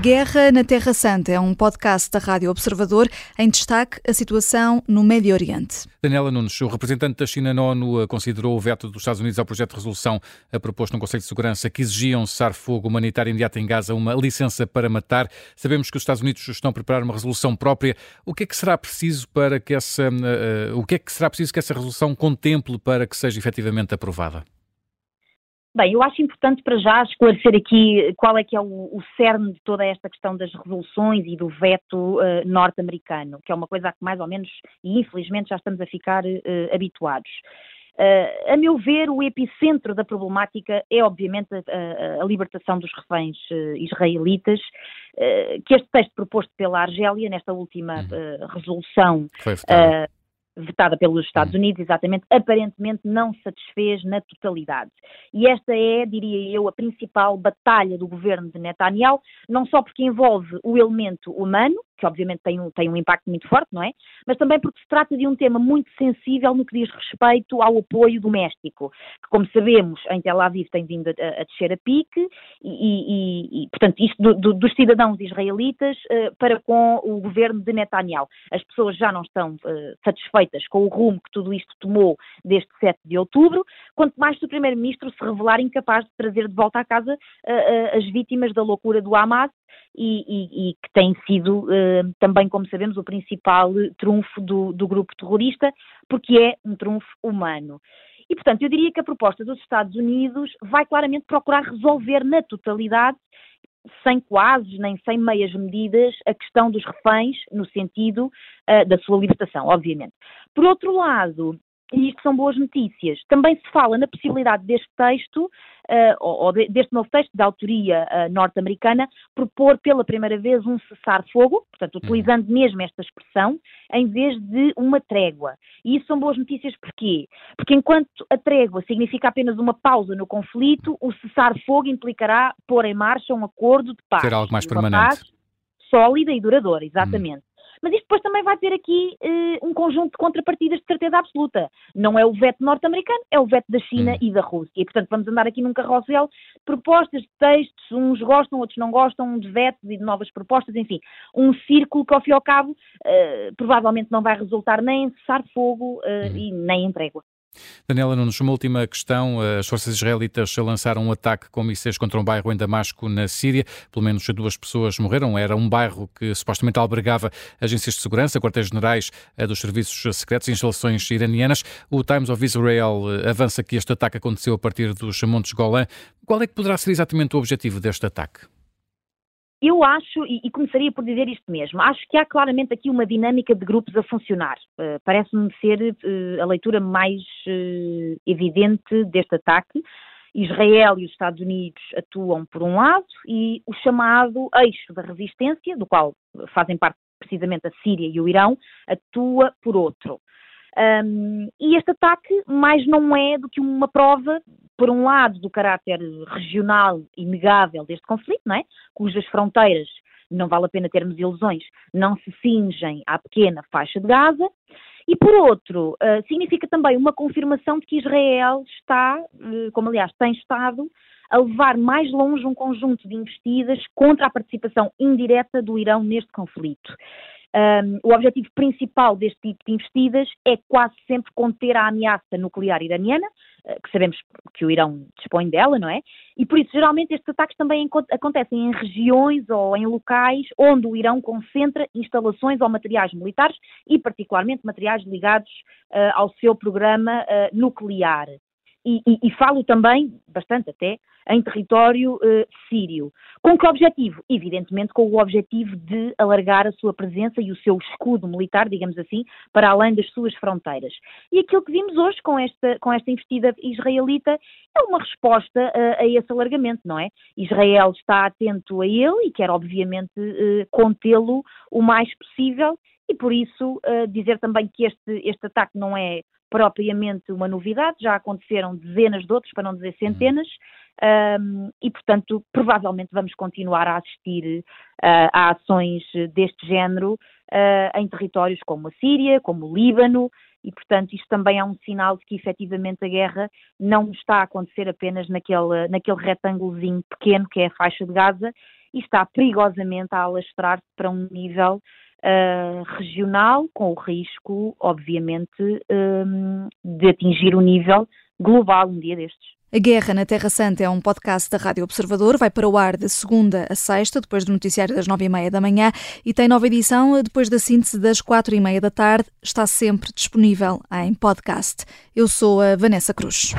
Guerra na Terra Santa é um podcast da Rádio Observador em destaque a situação no Médio Oriente. Daniela Nunes, o representante da China na ONU considerou o veto dos Estados Unidos ao projeto de resolução proposto no Conselho de Segurança que exigia um cessar-fogo humanitário imediato em Gaza, uma licença para matar. Sabemos que os Estados Unidos estão a preparar uma resolução própria. O que é que será preciso para que essa, uh, o que é que será preciso que essa resolução contemple para que seja efetivamente aprovada? Bem, eu acho importante para já esclarecer aqui qual é que é o, o cerne de toda esta questão das resoluções e do veto uh, norte-americano, que é uma coisa a que mais ou menos, e infelizmente já estamos a ficar uh, habituados. Uh, a meu ver, o epicentro da problemática é, obviamente, a, a libertação dos reféns israelitas, que este texto proposto pela Argélia, nesta última uhum. resolução vetada pelos Estados hum. Unidos, exatamente, aparentemente não satisfez na totalidade. E esta é, diria eu, a principal batalha do governo de Netanyahu, não só porque envolve o elemento humano, que obviamente tem um, tem um impacto muito forte, não é? Mas também porque se trata de um tema muito sensível no que diz respeito ao apoio doméstico, que, como sabemos, em Tel Aviv tem vindo a, a descer a pique, e, e, e portanto, isto do, do, dos cidadãos israelitas uh, para com o governo de Netanyahu. As pessoas já não estão uh, satisfeitas com o rumo que tudo isto tomou desde 7 de outubro, quanto mais se o primeiro-ministro se revelar incapaz de trazer de volta à casa uh, as vítimas da loucura do Hamas e, e, e que tem sido uh, também, como sabemos, o principal trunfo do, do grupo terrorista, porque é um trunfo humano. E, portanto, eu diria que a proposta dos Estados Unidos vai claramente procurar resolver na totalidade sem quase nem sem meias medidas a questão dos reféns no sentido uh, da sua libertação, obviamente. Por outro lado, e isto são boas notícias. Também se fala na possibilidade deste texto, uh, ou, deste novo texto de autoria uh, norte-americana, propor pela primeira vez um cessar-fogo, portanto, uhum. utilizando mesmo esta expressão, em vez de uma trégua. E isso são boas notícias porquê? Porque enquanto a trégua significa apenas uma pausa no conflito, o cessar-fogo implicará pôr em marcha um acordo de paz. Ser algo mais permanente. sólida e duradoura, exatamente. Mas isto depois também vai ter aqui uh, um conjunto de contrapartidas de certeza absoluta. Não é o veto norte-americano, é o veto da China hum. e da Rússia. E, portanto, vamos andar aqui num carrossel de propostas, de textos, uns gostam, outros não gostam, de vetos e de novas propostas, enfim. Um círculo que, ao fim e ao cabo, uh, provavelmente não vai resultar nem em cessar fogo uh, hum. e nem em trégua. Daniela Nunes, uma última questão. As forças israelitas lançaram um ataque com mísseis contra um bairro em Damasco, na Síria. Pelo menos duas pessoas morreram. Era um bairro que supostamente albergava agências de segurança, quartéis-generais eh, dos serviços secretos e instalações iranianas. O Times of Israel eh, avança que este ataque aconteceu a partir dos Montes Golã. Qual é que poderá ser exatamente o objetivo deste ataque? Eu acho, e, começaria por dizer isto mesmo, acho que há claramente aqui uma dinâmica de grupos a funcionar. Uh, Parece-me ser uh, a leitura mais uh, evidente deste ataque. Israel e os Estados Unidos atuam por um lado e o chamado eixo da resistência, do qual fazem parte precisamente a Síria e o Irão, atua por outro. Um, e este ataque mais não é do que uma prova por um lado, do caráter regional inegável deste conflito, não é? cujas fronteiras, não vale a pena termos ilusões, não se cingem à pequena faixa de Gaza, e por outro, uh, significa também uma confirmação de que Israel está, uh, como aliás tem estado, a levar mais longe um conjunto de investidas contra a participação indireta do Irão neste conflito. Um, o objetivo principal deste tipo de investidas é quase sempre conter a ameaça nuclear iraniana, uh, que sabemos que o Irão dispõe dela, não é? E por isso, geralmente, estes ataques também acontecem em regiões ou em locais onde o Irão concentra instalações ou materiais militares e, particularmente, materiais ligados uh, ao seu programa uh, nuclear e, e, e, falo também, bastante até, em território uh, sírio. Com que objetivo? Evidentemente com o objetivo de alargar a sua presença e o seu escudo militar, digamos assim, para além das suas fronteiras. E aquilo que vimos hoje com esta, com esta investida israelita é uma resposta uh, a esse alargamento, não é? Israel está atento a ele e quer, obviamente, uh, contê-lo o mais possível e por isso uh, dizer também que este, este ataque não é propriamente uma novidade, já aconteceram dezenas de outros, para não dizer centenas, um, e portanto provavelmente vamos continuar a assistir uh, a ações deste género uh, em territórios como a Síria, como o Líbano, e portanto isto também é um sinal de que efetivamente a guerra não está a acontecer apenas naquele, naquele retângulozinho pequeno que é a faixa de Gaza, e está perigosamente a alastrar-se para um nível uh, regional, com o risco, obviamente, um, de atingir o nível global um dia destes. A Guerra na Terra Santa é um podcast da Rádio Observador, vai para o ar de segunda a sexta, depois do noticiário das nove e meia da manhã e tem nova edição depois da síntese das quatro e meia da tarde. Está sempre disponível em podcast. Eu sou a Vanessa Cruz.